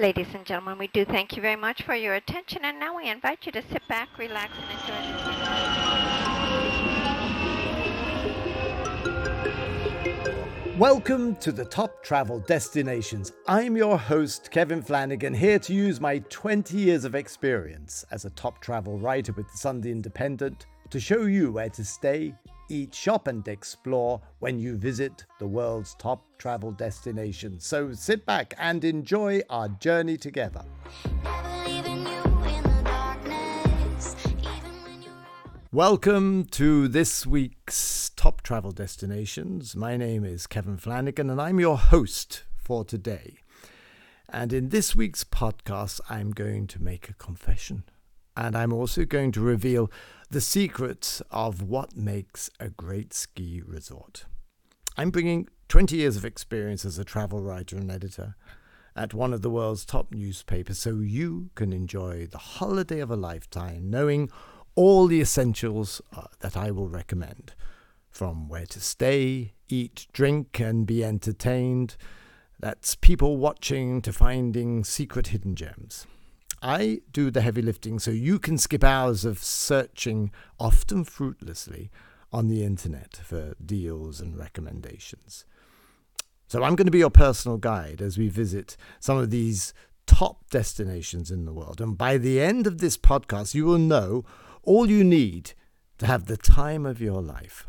Ladies and gentlemen, we do thank you very much for your attention, and now we invite you to sit back, relax, and enjoy the Welcome to the Top Travel Destinations. I'm your host, Kevin Flanagan, here to use my 20 years of experience as a top travel writer with the Sunday Independent to show you where to stay, eat, shop, and explore when you visit the world's top travel destinations. So sit back and enjoy our journey together. Welcome to this week's Top Travel Destinations. My name is Kevin Flanagan and I'm your host for today. And in this week's podcast, I'm going to make a confession. And I'm also going to reveal the secrets of what makes a great ski resort. I'm bringing 20 years of experience as a travel writer and editor at one of the world's top newspapers so you can enjoy the holiday of a lifetime knowing all the essentials uh, that I will recommend from where to stay, eat, drink, and be entertained. That's people watching to finding secret hidden gems. I do the heavy lifting so you can skip hours of searching, often fruitlessly, on the internet for deals and recommendations. So I'm going to be your personal guide as we visit some of these top destinations in the world. And by the end of this podcast, you will know all you need to have the time of your life.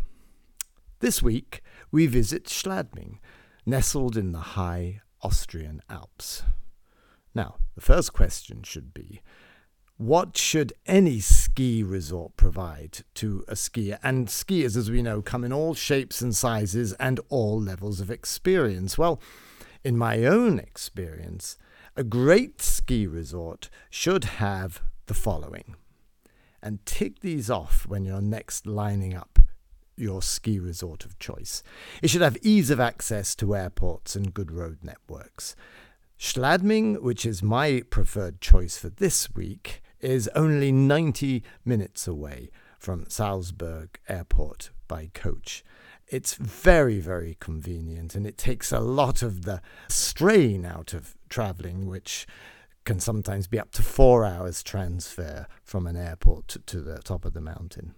This week, we visit Schladming, nestled in the high Austrian Alps. Now, the first question should be what should any ski resort provide to a skier? And skiers, as we know, come in all shapes and sizes and all levels of experience. Well, in my own experience, a great ski resort should have the following. And tick these off when you're next lining up your ski resort of choice. It should have ease of access to airports and good road networks. Schladming, which is my preferred choice for this week, is only 90 minutes away from Salzburg Airport by coach. It's very, very convenient and it takes a lot of the strain out of traveling, which can sometimes be up to four hours transfer from an airport to, to the top of the mountain.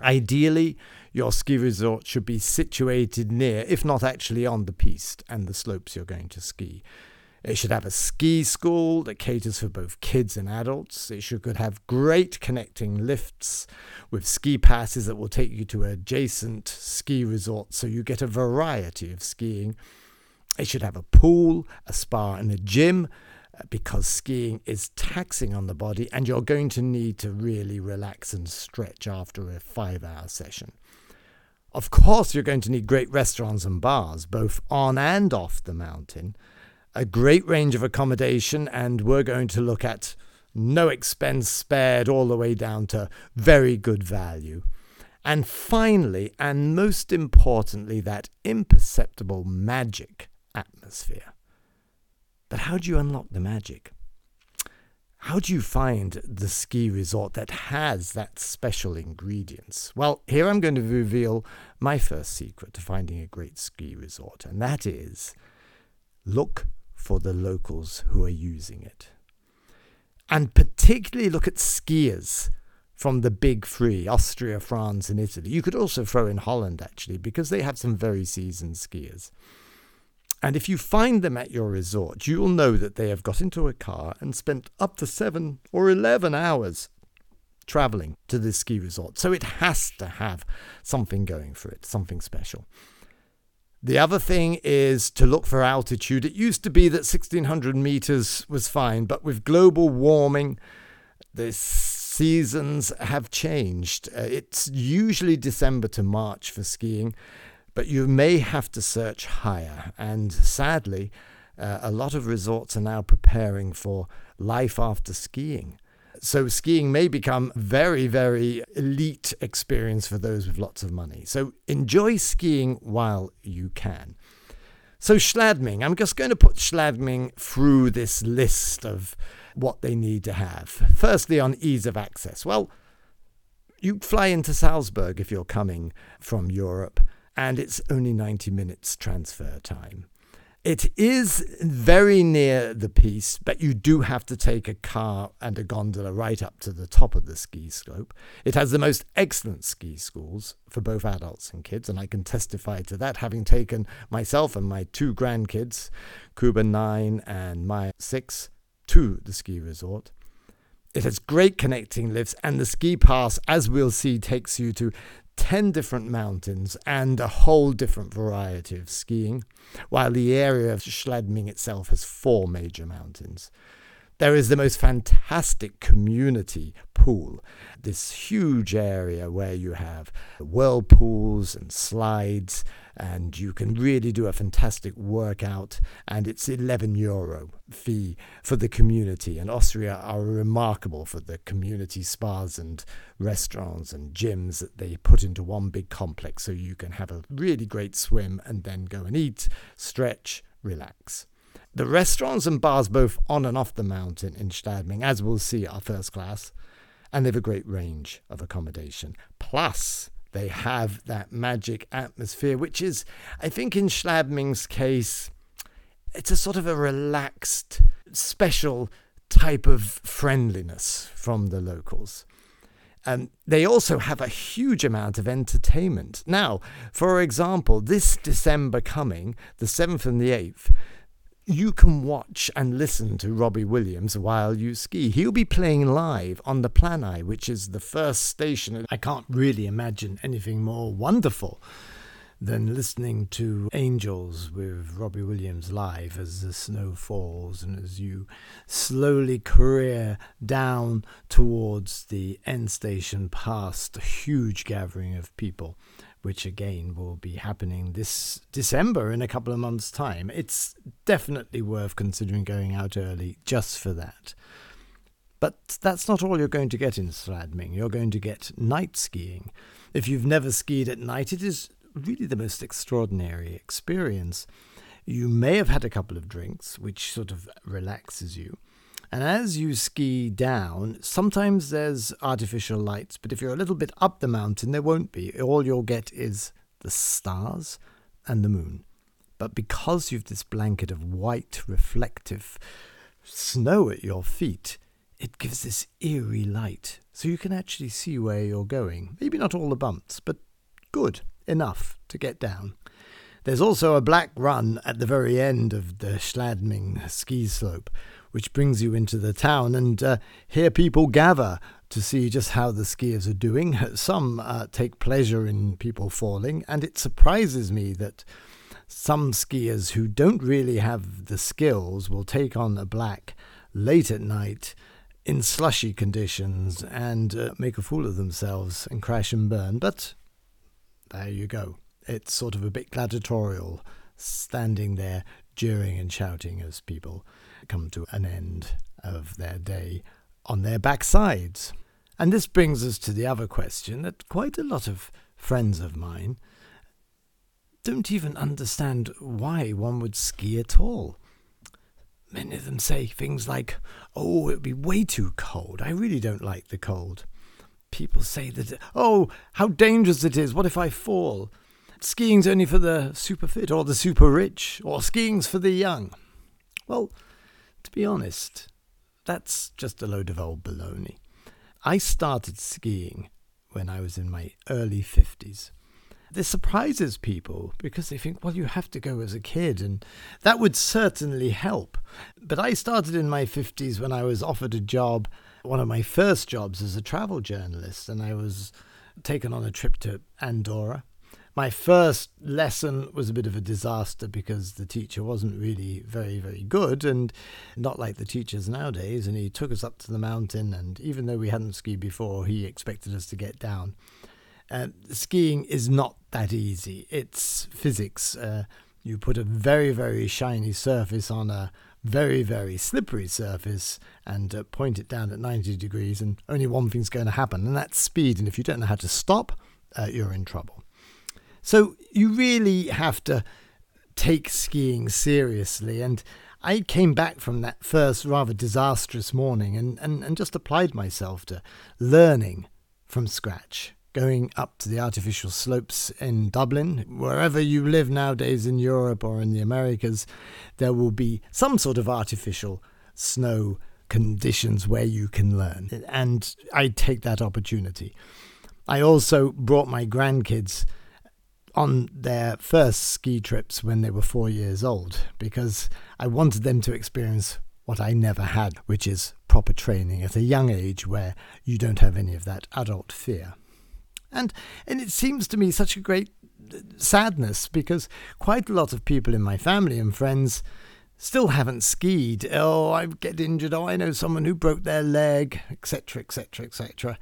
Ideally, your ski resort should be situated near, if not actually on the piste and the slopes you're going to ski. It should have a ski school that caters for both kids and adults. It should have great connecting lifts with ski passes that will take you to adjacent ski resorts so you get a variety of skiing. It should have a pool, a spa, and a gym uh, because skiing is taxing on the body and you're going to need to really relax and stretch after a five hour session. Of course, you're going to need great restaurants and bars, both on and off the mountain a great range of accommodation, and we're going to look at no expense spared all the way down to very good value. And finally, and most importantly, that imperceptible magic atmosphere. But how do you unlock the magic? How do you find the ski resort that has that special ingredients? Well, here I'm going to reveal my first secret to finding a great ski resort, and that is look for the locals who are using it. And particularly look at skiers from the big three Austria, France, and Italy. You could also throw in Holland, actually, because they have some very seasoned skiers. And if you find them at your resort, you'll know that they have got into a car and spent up to seven or 11 hours traveling to this ski resort. So it has to have something going for it, something special. The other thing is to look for altitude. It used to be that 1600 meters was fine, but with global warming, the seasons have changed. Uh, it's usually December to March for skiing, but you may have to search higher. And sadly, uh, a lot of resorts are now preparing for life after skiing. So skiing may become very, very elite experience for those with lots of money. So enjoy skiing while you can. So Schladming, I'm just going to put Schladming through this list of what they need to have. Firstly, on ease of access. Well, you fly into Salzburg if you're coming from Europe, and it's only 90 minutes transfer time. It is very near the piste, but you do have to take a car and a gondola right up to the top of the ski slope. It has the most excellent ski schools for both adults and kids, and I can testify to that, having taken myself and my two grandkids, Kuba 9 and Maya 6, to the ski resort. It has great connecting lifts, and the ski pass, as we'll see, takes you to 10 different mountains and a whole different variety of skiing, while the area of Schladming itself has four major mountains. There is the most fantastic community pool, this huge area where you have whirlpools and slides, and you can really do a fantastic workout. And it's 11 euro fee for the community. And Austria are remarkable for the community spas and restaurants and gyms that they put into one big complex so you can have a really great swim and then go and eat, stretch, relax. The restaurants and bars, both on and off the mountain in Schladming, as we'll see, are first class, and they have a great range of accommodation. Plus, they have that magic atmosphere, which is, I think, in Schladming's case, it's a sort of a relaxed, special type of friendliness from the locals. And they also have a huge amount of entertainment. Now, for example, this December coming, the 7th and the 8th, you can watch and listen to Robbie Williams while you ski. He'll be playing live on the Planai, which is the first station. I can't really imagine anything more wonderful than listening to Angels with Robbie Williams live as the snow falls and as you slowly career down towards the end station past a huge gathering of people which again will be happening this December in a couple of months' time. It's definitely worth considering going out early just for that. But that's not all you're going to get in Schladming. You're going to get night skiing. If you've never skied at night, it is really the most extraordinary experience. You may have had a couple of drinks, which sort of relaxes you. And as you ski down, sometimes there's artificial lights, but if you're a little bit up the mountain, there won't be. All you'll get is the stars and the moon. But because you've this blanket of white, reflective snow at your feet, it gives this eerie light. So you can actually see where you're going. Maybe not all the bumps, but good enough to get down. There's also a black run at the very end of the Schladming ski slope, which brings you into the town, and uh, here people gather to see just how the skiers are doing. Some uh, take pleasure in people falling, and it surprises me that some skiers who don't really have the skills will take on a black late at night in slushy conditions and uh, make a fool of themselves and crash and burn. But there you go. It's sort of a bit gladiatorial, standing there jeering and shouting as people come to an end of their day on their backsides. And this brings us to the other question that quite a lot of friends of mine don't even understand why one would ski at all. Many of them say things like, Oh, it would be way too cold. I really don't like the cold. People say that, Oh, how dangerous it is. What if I fall? Skiing's only for the super fit or the super rich, or skiing's for the young. Well, to be honest, that's just a load of old baloney. I started skiing when I was in my early 50s. This surprises people because they think, well, you have to go as a kid, and that would certainly help. But I started in my 50s when I was offered a job, one of my first jobs as a travel journalist, and I was taken on a trip to Andorra my first lesson was a bit of a disaster because the teacher wasn't really very, very good and not like the teachers nowadays. And he took us up to the mountain, and even though we hadn't skied before, he expected us to get down. Uh, skiing is not that easy. It's physics. Uh, you put a very, very shiny surface on a very, very slippery surface and uh, point it down at 90 degrees, and only one thing's going to happen, and that's speed. And if you don't know how to stop, uh, you're in trouble. So you really have to take skiing seriously. And I came back from that first rather disastrous morning and, and, and just applied myself to learning from scratch, going up to the artificial slopes in Dublin. Wherever you live nowadays in Europe or in the Americas, there will be some sort of artificial snow conditions where you can learn. And I take that opportunity. I also brought my grandkids on their first ski trips when they were four years old because I wanted them to experience what I never had, which is proper training at a young age where you don't have any of that adult fear. And and it seems to me such a great uh, sadness because quite a lot of people in my family and friends still haven't skied. Oh, I get injured. Oh, I know someone who broke their leg, etc., etc., etc.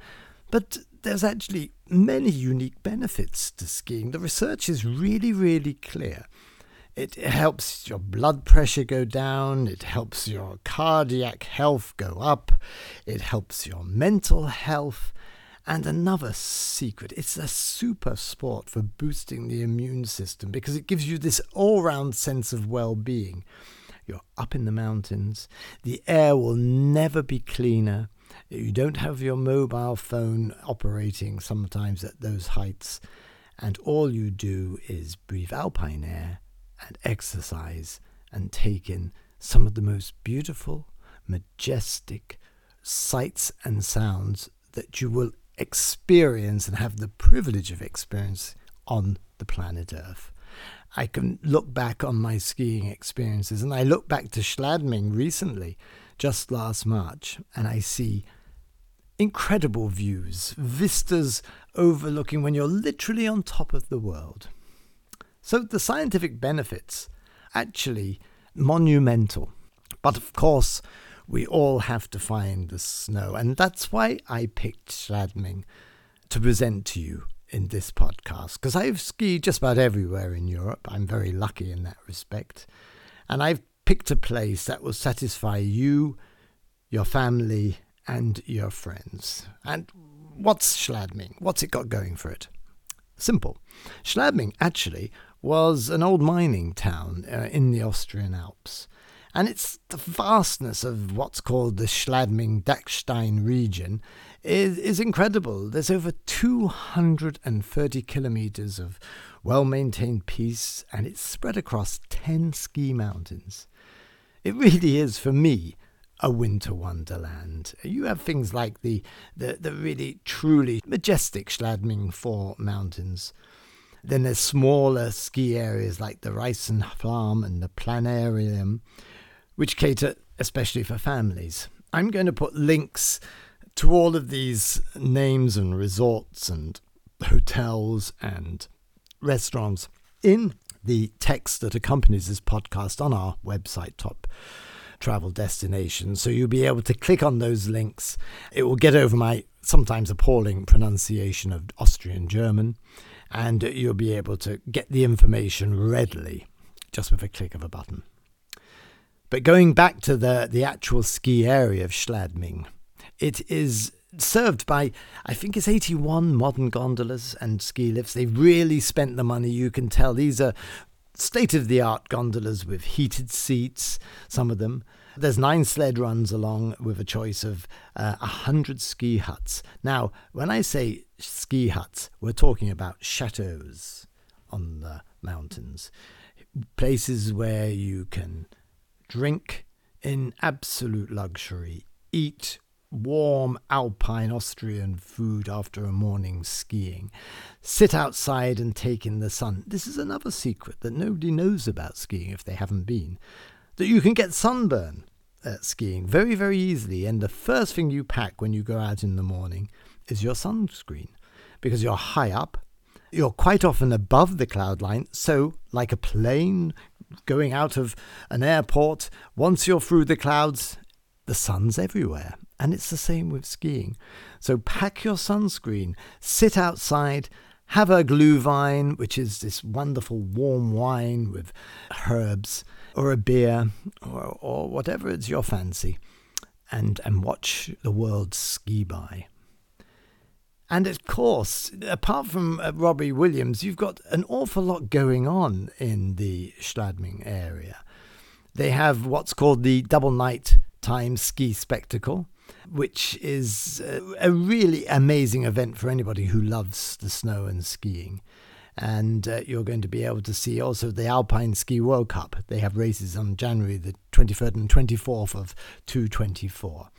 But there's actually many unique benefits to skiing. The research is really, really clear. It helps your blood pressure go down. It helps your cardiac health go up. It helps your mental health. And another secret it's a super sport for boosting the immune system because it gives you this all round sense of well being. You're up in the mountains, the air will never be cleaner. You don't have your mobile phone operating sometimes at those heights, and all you do is breathe alpine air and exercise and take in some of the most beautiful, majestic sights and sounds that you will experience and have the privilege of experience on the planet Earth. I can look back on my skiing experiences, and I look back to Schladming recently, just last March, and I see incredible views, vistas overlooking when you're literally on top of the world. So the scientific benefits actually monumental. But of course, we all have to find the snow, and that's why I picked Schladming to present to you in this podcast because I've skied just about everywhere in Europe. I'm very lucky in that respect. And I've picked a place that will satisfy you, your family, and your friends. And what's Schladming? What's it got going for it? Simple. Schladming actually was an old mining town uh, in the Austrian Alps. And it's the vastness of what's called the Schladming Dachstein region is, is incredible. There's over 230 kilometers of well maintained piste, and it's spread across 10 ski mountains. It really is, for me, a winter wonderland. You have things like the, the, the really truly majestic Schladming Four Mountains, then there's smaller ski areas like the Reisenfarm and the Planarium, which cater especially for families. I'm going to put links to all of these names and resorts and hotels and restaurants in the text that accompanies this podcast on our website, Top Travel Destinations. So you'll be able to click on those links. It will get over my sometimes appalling pronunciation of Austrian German and you'll be able to get the information readily just with a click of a button. But going back to the, the actual ski area of Schladming, it is served by, I think it's 81 modern gondolas and ski lifts. They've really spent the money, you can tell. These are state of the art gondolas with heated seats, some of them. There's nine sled runs along with a choice of uh, a uh, hundred ski huts. Now, when I say ski huts, we're talking about chateaus on the mountains, places where you can drink in absolute luxury, eat warm alpine Austrian food after a morning skiing, sit outside and take in the sun. This is another secret that nobody knows about skiing if they haven't been that you can get sunburn at skiing very, very easily. And the first thing you pack when you go out in the morning is your sunscreen because you're high up. You're quite often above the cloud line. So, like a plane going out of an airport, once you're through the clouds, the sun's everywhere. And it's the same with skiing. So, pack your sunscreen, sit outside, have a glühwein, which is this wonderful warm wine with herbs, or a beer, or, or whatever it's your fancy, and, and watch the world ski by. And of course, apart from uh, Robbie Williams, you've got an awful lot going on in the Schladming area. They have what's called the Double Night Time Ski Spectacle, which is a really amazing event for anybody who loves the snow and skiing. And uh, you're going to be able to see also the Alpine Ski World Cup. They have races on January the 23rd and 24th of 224.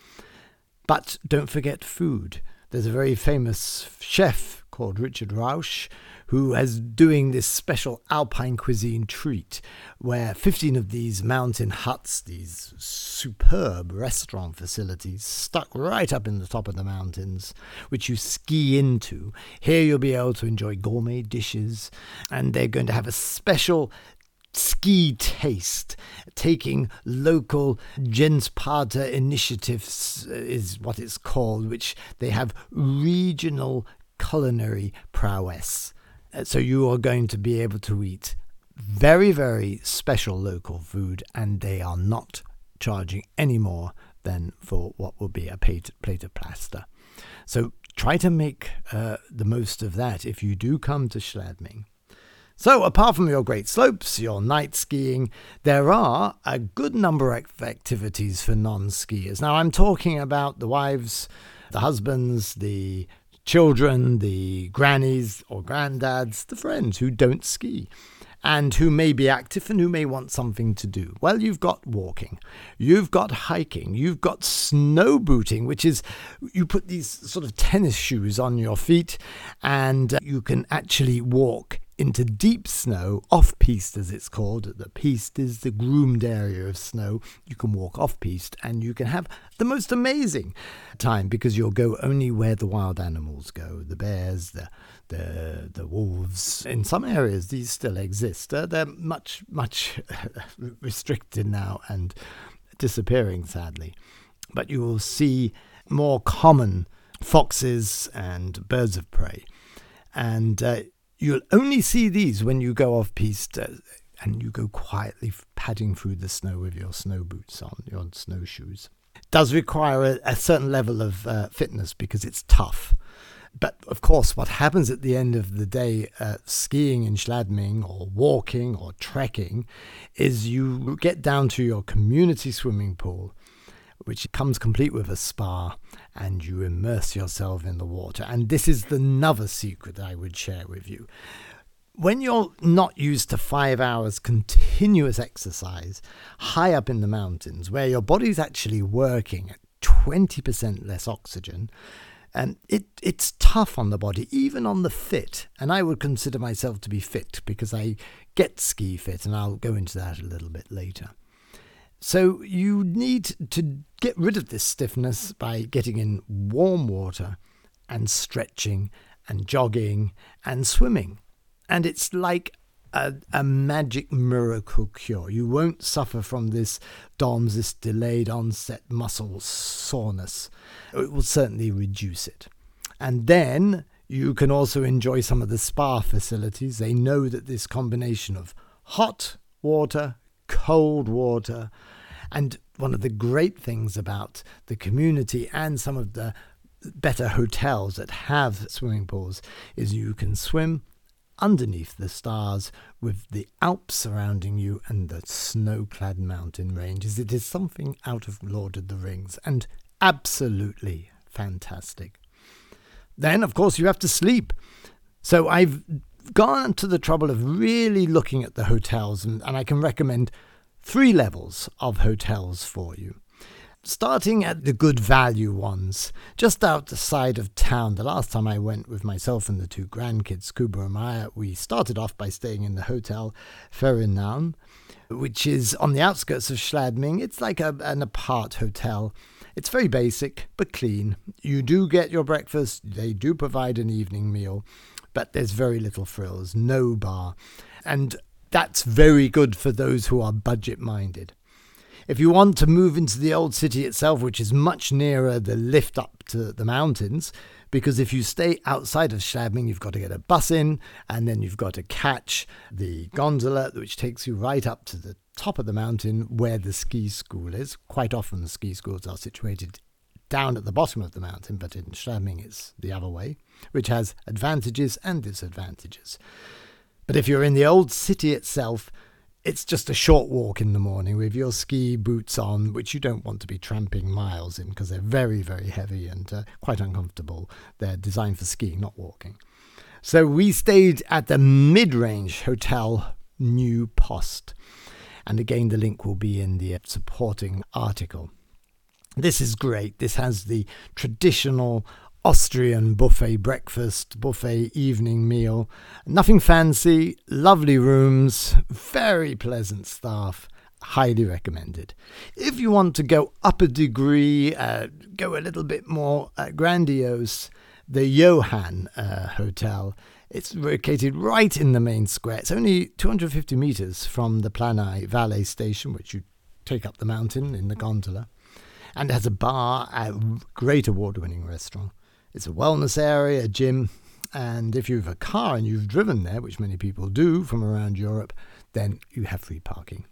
But don't forget food. There's a very famous chef called Richard Rauch who is doing this special alpine cuisine treat where 15 of these mountain huts, these superb restaurant facilities stuck right up in the top of the mountains, which you ski into. Here you'll be able to enjoy gourmet dishes, and they're going to have a special ski taste, taking local gens parta initiatives is what it's called, which they have regional culinary prowess. Uh, so you are going to be able to eat very, very special local food, and they are not charging any more than for what will be a plate, plate of plaster. So try to make uh, the most of that if you do come to Schladming. So, apart from your great slopes, your night skiing, there are a good number of activities for non skiers. Now, I'm talking about the wives, the husbands, the children, the grannies or granddads, the friends who don't ski and who may be active and who may want something to do. Well, you've got walking, you've got hiking, you've got snow booting, which is you put these sort of tennis shoes on your feet and you can actually walk into deep snow, off piste as it's called. The piste is the groomed area of snow. You can walk off piste and you can have the most amazing time because you'll go only where the wild animals go the bears, the, the, the wolves. In some areas, these still exist. Uh, they're much, much restricted now and disappearing, sadly. But you will see more common foxes and birds of prey. And uh, You'll only see these when you go off piste uh, and you go quietly padding through the snow with your snow boots on, your snowshoes. Does require a, a certain level of uh, fitness because it's tough. But of course, what happens at the end of the day, uh, skiing in Schladming or walking or trekking, is you get down to your community swimming pool which comes complete with a spa, and you immerse yourself in the water. And this is the another secret I would share with you. When you're not used to five hours continuous exercise high up in the mountains, where your body's actually working at 20% less oxygen, and it, it's tough on the body, even on the fit. And I would consider myself to be fit because I get ski fit, and I'll go into that a little bit later. So you need to get rid of this stiffness by getting in warm water and stretching and jogging and swimming. And it's like a, a, magic miracle cure. You won't suffer from this DOMS, this delayed onset muscle soreness. It will certainly reduce it. And then you can also enjoy some of the spa facilities. They know that this combination of hot water, cold water. And one of the great things about the community and some of the better hotels that have swimming pools is you can swim underneath the stars with the Alps surrounding you and the snow clad mountain ranges. It is something out of Lord of the Rings and absolutely fantastic. Then, of course, you have to sleep. So I've gone to the trouble of really looking at the hotels, and, and I can recommend three levels of hotels for you. Starting at the good value ones, just outside of town. The last time I went with myself and the two grandkids, Kuba and Maya, we started off by staying in the Hotel Ferinaun, which is on the outskirts of Schladming. It's like a, an apart hotel. It's very basic, but clean. You do get your breakfast, they do provide an evening meal, but there's very little frills, no bar. And that's very good for those who are budget minded. If you want to move into the old city itself, which is much nearer the lift up to the mountains, because if you stay outside of Schladming, you've got to get a bus in, and then you've got to catch the gondola, which takes you right up to the top of the mountain where the ski school is. Quite often, the ski schools are situated down at the bottom of the mountain, but in Schladming, it's the other way, which has advantages and disadvantages. But if you're in the old city itself, it's just a short walk in the morning with your ski boots on, which you don't want to be tramping miles in because they're very, very heavy and uh, quite uncomfortable. They're designed for skiing, not walking. So we stayed at the mid range hotel New Post. And again, the link will be in the supporting article. This is great. This has the traditional Austrian buffet breakfast, buffet evening meal. Nothing fancy, lovely rooms, very pleasant staff. Highly recommended. If you want to go up a degree, uh, go a little bit more uh, grandiose, the Johann uh, Hotel. It's located right in the main square. It's only 250 meters from the Planai Valet station, which you take up the mountain in the gondola. And has a bar, a great award winning restaurant. It's a wellness area, a gym, and if you have a car and you've driven there, which many people do from around Europe, then you have free parking.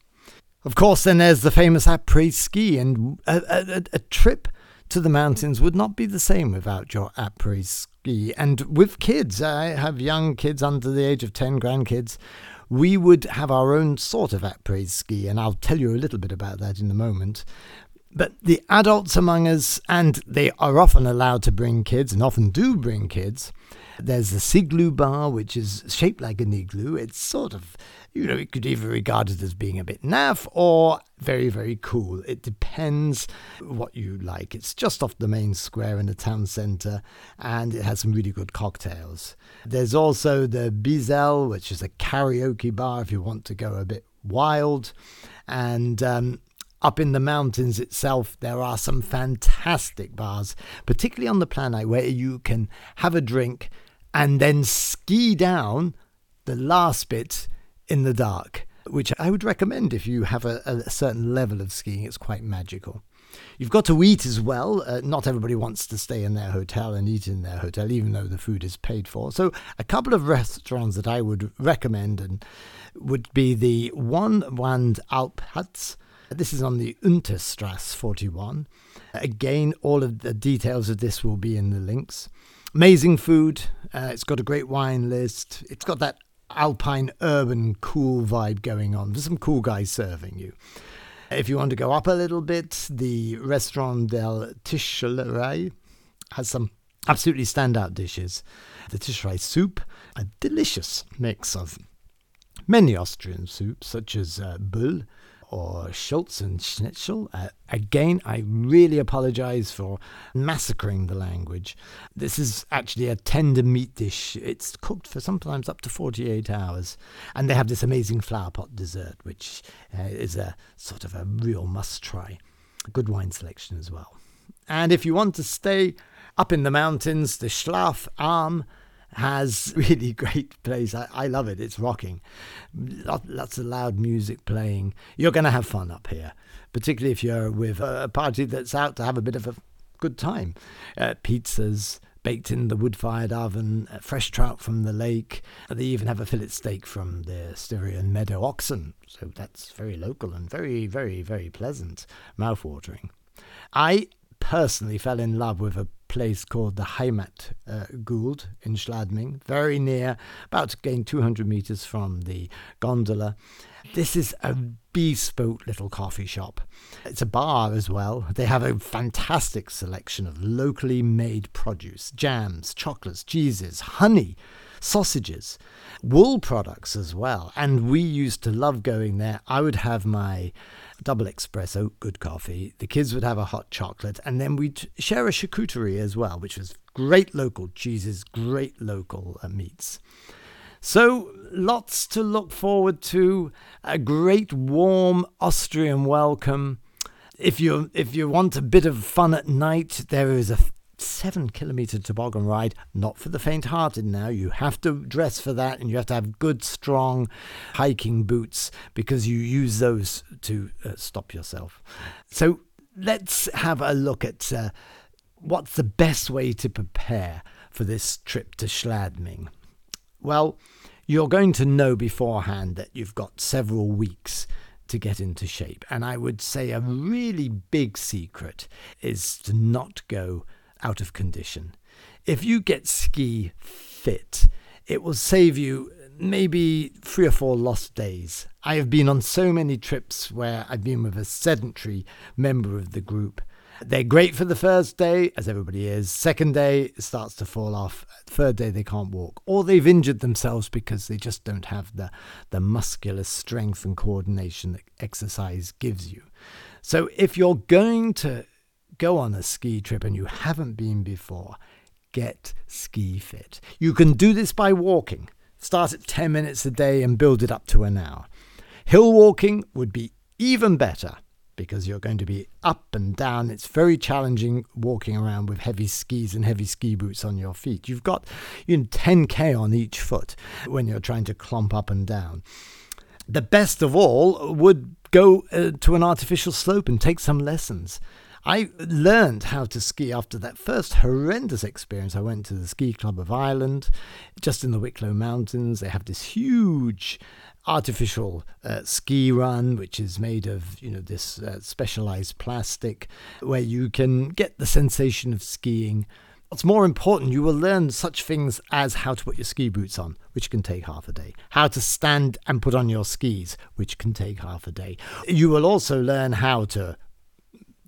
Of course, then there's the famous après ski, and a, a, a trip to the mountains would not be the same without your après ski. And with kids, I have young kids under the age of 10, grandkids. We would have our own sort of après ski, and I'll tell you a little bit about that in a moment. But the adults among us, and they are often allowed to bring kids, and often do bring kids. There's the Sigloo bar, which is shaped like an igloo. It's sort of, you know, it could either regard it as being a bit naff or very, very cool. It depends what you like. It's just off the main square in the town centre, and it has some really good cocktails. There's also the Bizel, which is a karaoke bar if you want to go a bit wild. And um, up in the mountains itself, there are some fantastic bars, particularly on the Planai, where you can have a drink and then ski down the last bit in the dark, which I would recommend if you have a, a certain level of skiing. It's quite magical. You've got to eat as well. Uh, not everybody wants to stay in their hotel and eat in their hotel, even though the food is paid for. So, a couple of restaurants that I would recommend and would be the One Wand Alp Huts this is on the Unterstrasse 41. Again, all of the details of this will be in the links. Amazing food. Uh, it's got a great wine list. It's got that alpine, urban, cool vibe going on. There's some cool guys serving you. If you want to go up a little bit, the Restaurant del Tischlerei has some absolutely standout dishes. The Tischlerei soup, a delicious mix of many Austrian soups, such as uh, bull, or Schultz and Schnitzel. Uh, again, I really apologize for massacring the language. This is actually a tender meat dish. It's cooked for sometimes up to 48 hours. And they have this amazing flower pot dessert, which uh, is a sort of a real must try. Good wine selection as well. And if you want to stay up in the mountains, the Schlaf Arm has really great place. I, I love it. It's rocking. Lots of loud music playing. You're going to have fun up here, particularly if you're with a party that's out to have a bit of a good time. Uh, pizzas baked in the wood-fired oven, uh, fresh trout from the lake. They even have a fillet steak from the Styrian meadow oxen. So that's very local and very, very, very pleasant, mouth-watering. I personally fell in love with a place called the Heimat uh, Gould in Schladming, very near, about to gain 200 meters from the gondola. This is a bespoke little coffee shop. It's a bar as well. They have a fantastic selection of locally made produce, jams, chocolates, cheeses, honey, sausages, wool products as well. And we used to love going there. I would have my double espresso, good coffee. The kids would have a hot chocolate, and then we'd share a charcuterie as well, which was great local cheeses, great local uh, meats. So, lots to look forward to. A great warm Austrian welcome. If you if you want a bit of fun at night, there is a seven kilometer toboggan ride, not for the faint hearted now. You have to dress for that and you have to have good, strong hiking boots because you use those to uh, stop yourself. So let's have a look at uh, what's the best way to prepare for this trip to Schladming. Well, you're going to know beforehand that you've got several weeks to get into shape. And I would say a really big secret is to not go out of condition. If you get ski fit, it will save you maybe three or four lost days. I have been on so many trips where I've been with a sedentary member of the group. They're great for the first day, as everybody is. Second day, it starts to fall off. Third day, they can't walk. Or they've injured themselves because they just don't have the, the muscular strength and coordination that exercise gives you. So if you're going to go on a ski trip and you haven't been before, get ski fit. You can do this by walking. Start at 10 minutes a day and build it up to an hour. Hill walking would be even better because you're going to be up and down. It's very challenging walking around with heavy skis and heavy ski boots on your feet. You've got you know, 10k on each foot when you're trying to clomp up and down. The best of all would go uh, to an artificial slope and take some lessons. I learned how to ski after that first horrendous experience. I went to the Ski Club of Ireland, just in the Wicklow Mountains. They have this huge artificial uh, ski run, which is made of you know this uh, specialized plastic, where you can get the sensation of skiing. What's more important, you will learn such things as how to put your ski boots on, which can take half a day, how to stand and put on your skis, which can take half a day. You will also learn how to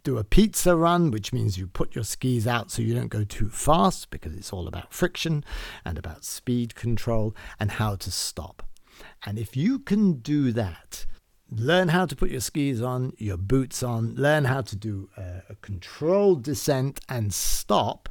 do a pizza run, which means you put your skis out so you don't go too fast because it's all about friction and about speed control and how to stop. And if you can do that, learn how to put your skis on, your boots on, learn how to do a, a controlled descent and stop,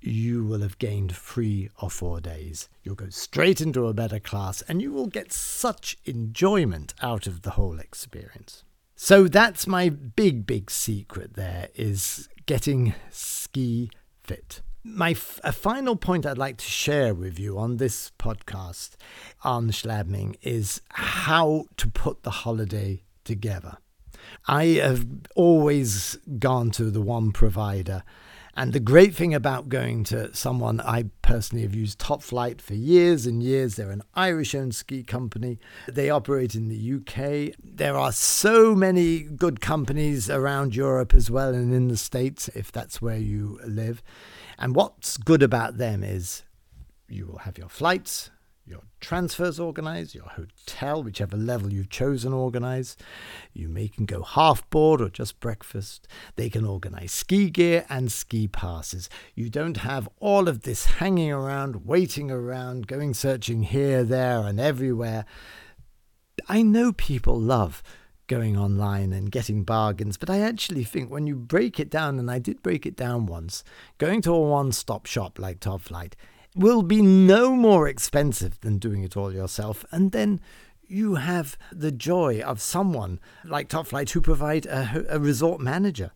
you will have gained three or four days. You'll go straight into a better class and you will get such enjoyment out of the whole experience. So that's my big, big secret there is getting ski fit. My f- a final point I'd like to share with you on this podcast on Schladming is how to put the holiday together. I have always gone to the one provider and the great thing about going to someone, I personally have used Top Flight for years and years. They're an Irish owned ski company. They operate in the UK. There are so many good companies around Europe as well and in the States, if that's where you live. And what's good about them is you will have your flights, your transfers organized, your hotel, whichever level you've chosen, organized. You may can go half board or just breakfast. They can organize ski gear and ski passes. You don't have all of this hanging around, waiting around, going searching here, there, and everywhere. I know people love going online and getting bargains, but I actually think when you break it down, and I did break it down once, going to a one stop shop like Top Flight will be no more expensive than doing it all yourself. And then you have the joy of someone like Top Flight who provide a, a resort manager.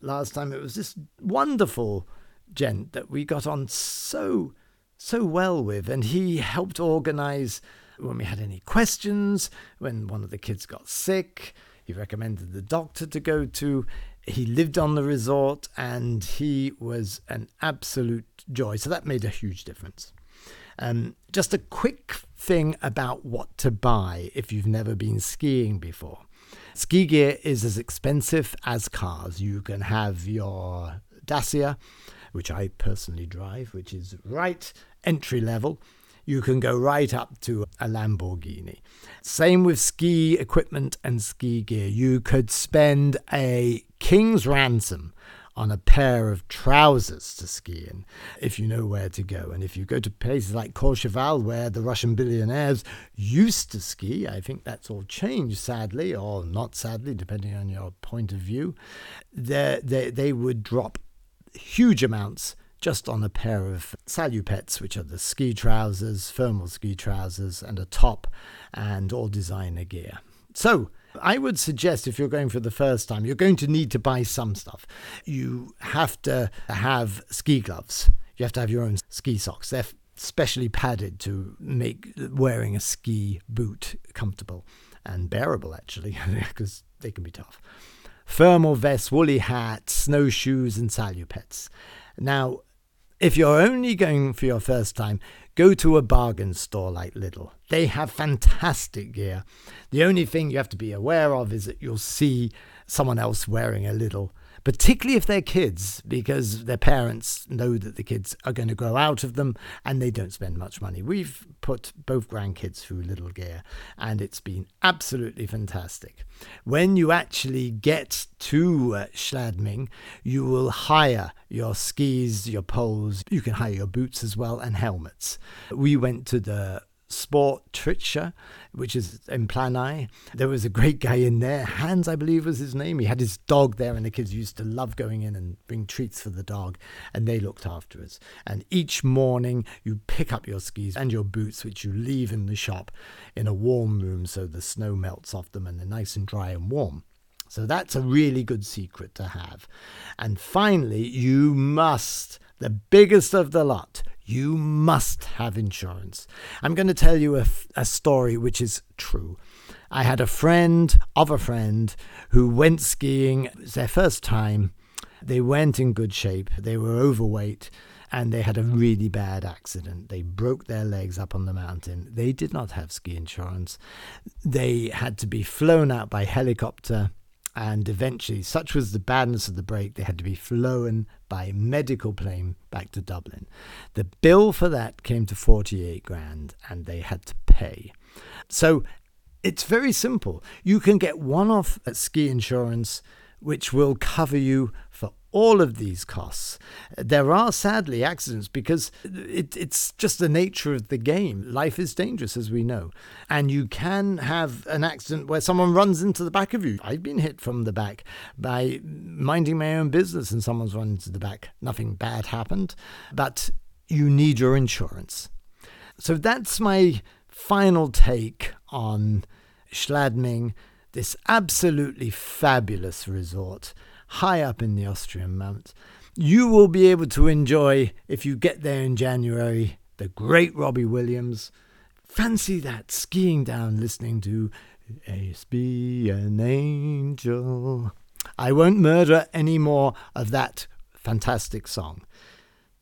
Last time it was this wonderful gent that we got on so so well with, and he helped organize when we had any questions, when one of the kids got sick. He recommended the doctor to go to he lived on the resort and he was an absolute joy. So that made a huge difference. Um, just a quick thing about what to buy if you've never been skiing before. Ski gear is as expensive as cars. You can have your Dacia, which I personally drive, which is right entry level you can go right up to a Lamborghini. Same with ski equipment and ski gear. You could spend a king's ransom on a pair of trousers to ski in if you know where to go. And if you go to places like Courchevel, where the Russian billionaires used to ski, I think that's all changed, sadly, or not sadly, depending on your point of view, they, they, they would drop huge amounts just on a pair of salopettes, which are the ski trousers, thermal ski trousers, and a top, and all designer gear. So, I would suggest if you're going for the first time, you're going to need to buy some stuff. You have to have ski gloves. You have to have your own ski socks. They're specially padded to make wearing a ski boot comfortable and bearable, actually, because they can be tough. Thermal vests, woolly hats, snowshoes, and salopettes. Now, if you're only going for your first time, go to a bargain store like Lidl. They have fantastic gear. The only thing you have to be aware of is that you'll see someone else wearing a Lidl particularly if they're kids, because their parents know that the kids are going to grow out of them and they don't spend much money. We've put both grandkids through Lidl Gear and it's been absolutely fantastic. When you actually get to uh, Schladming, you will hire your skis, your poles, you can hire your boots as well, and helmets. We went to the Sport Tritscher, which is in Planai. There was a great guy in there. Hans, I believe, was his name. He had his dog there, and the kids used to love going in and bring treats for the dog, and they looked after us. And each morning, you pick up your skis and your boots, which you leave in the shop in a warm room so the snow melts off them and they're nice and dry and warm. So that's a really good secret to have. And finally, you must, the biggest of the lot, you must have insurance. I'm going to tell you a, story which is true. I had a friend of a friend who went skiing. It was their first time. They went in good shape. They were overweight and they had a really bad accident. They broke their legs up on the mountain. They did not have ski insurance. They had to be flown out by helicopter and eventually, such was the badness of the break, they had to be flown by medical plane back to Dublin. The bill for that came to 48 grand, and they had to pay. So it's very simple. You can get one off at ski insurance, which will cover you for all of these costs. There are sadly accidents because it, it's just the nature of the game. Life is dangerous, as we know. And you can have an accident where someone runs into the back of you. I've been hit from the back by minding my own business and someone's run into the back. Nothing bad happened, but you need your insurance. So that's my final take on Schladming, this absolutely fabulous resort high up in the Austrian Mountains. You will be able to enjoy, if you get there in January, the great Robbie Williams. Fancy that, skiing down, listening to Ace an Angel. I won't murder any more of that fantastic song.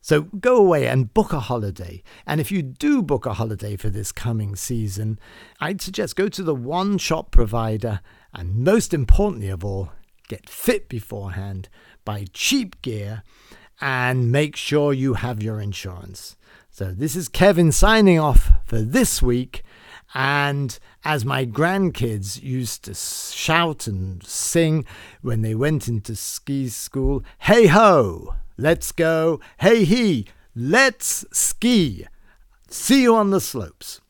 So go away and book a holiday. And if you do book a holiday for this coming season, I'd suggest go to the one shop provider and most importantly of all, get fit beforehand, buy cheap gear, and make sure you have your insurance. So, this is Kevin signing off for this week. And as my grandkids used to shout and sing when they went into ski school, hey ho, let's go, hey he, let's ski. See you on the slopes.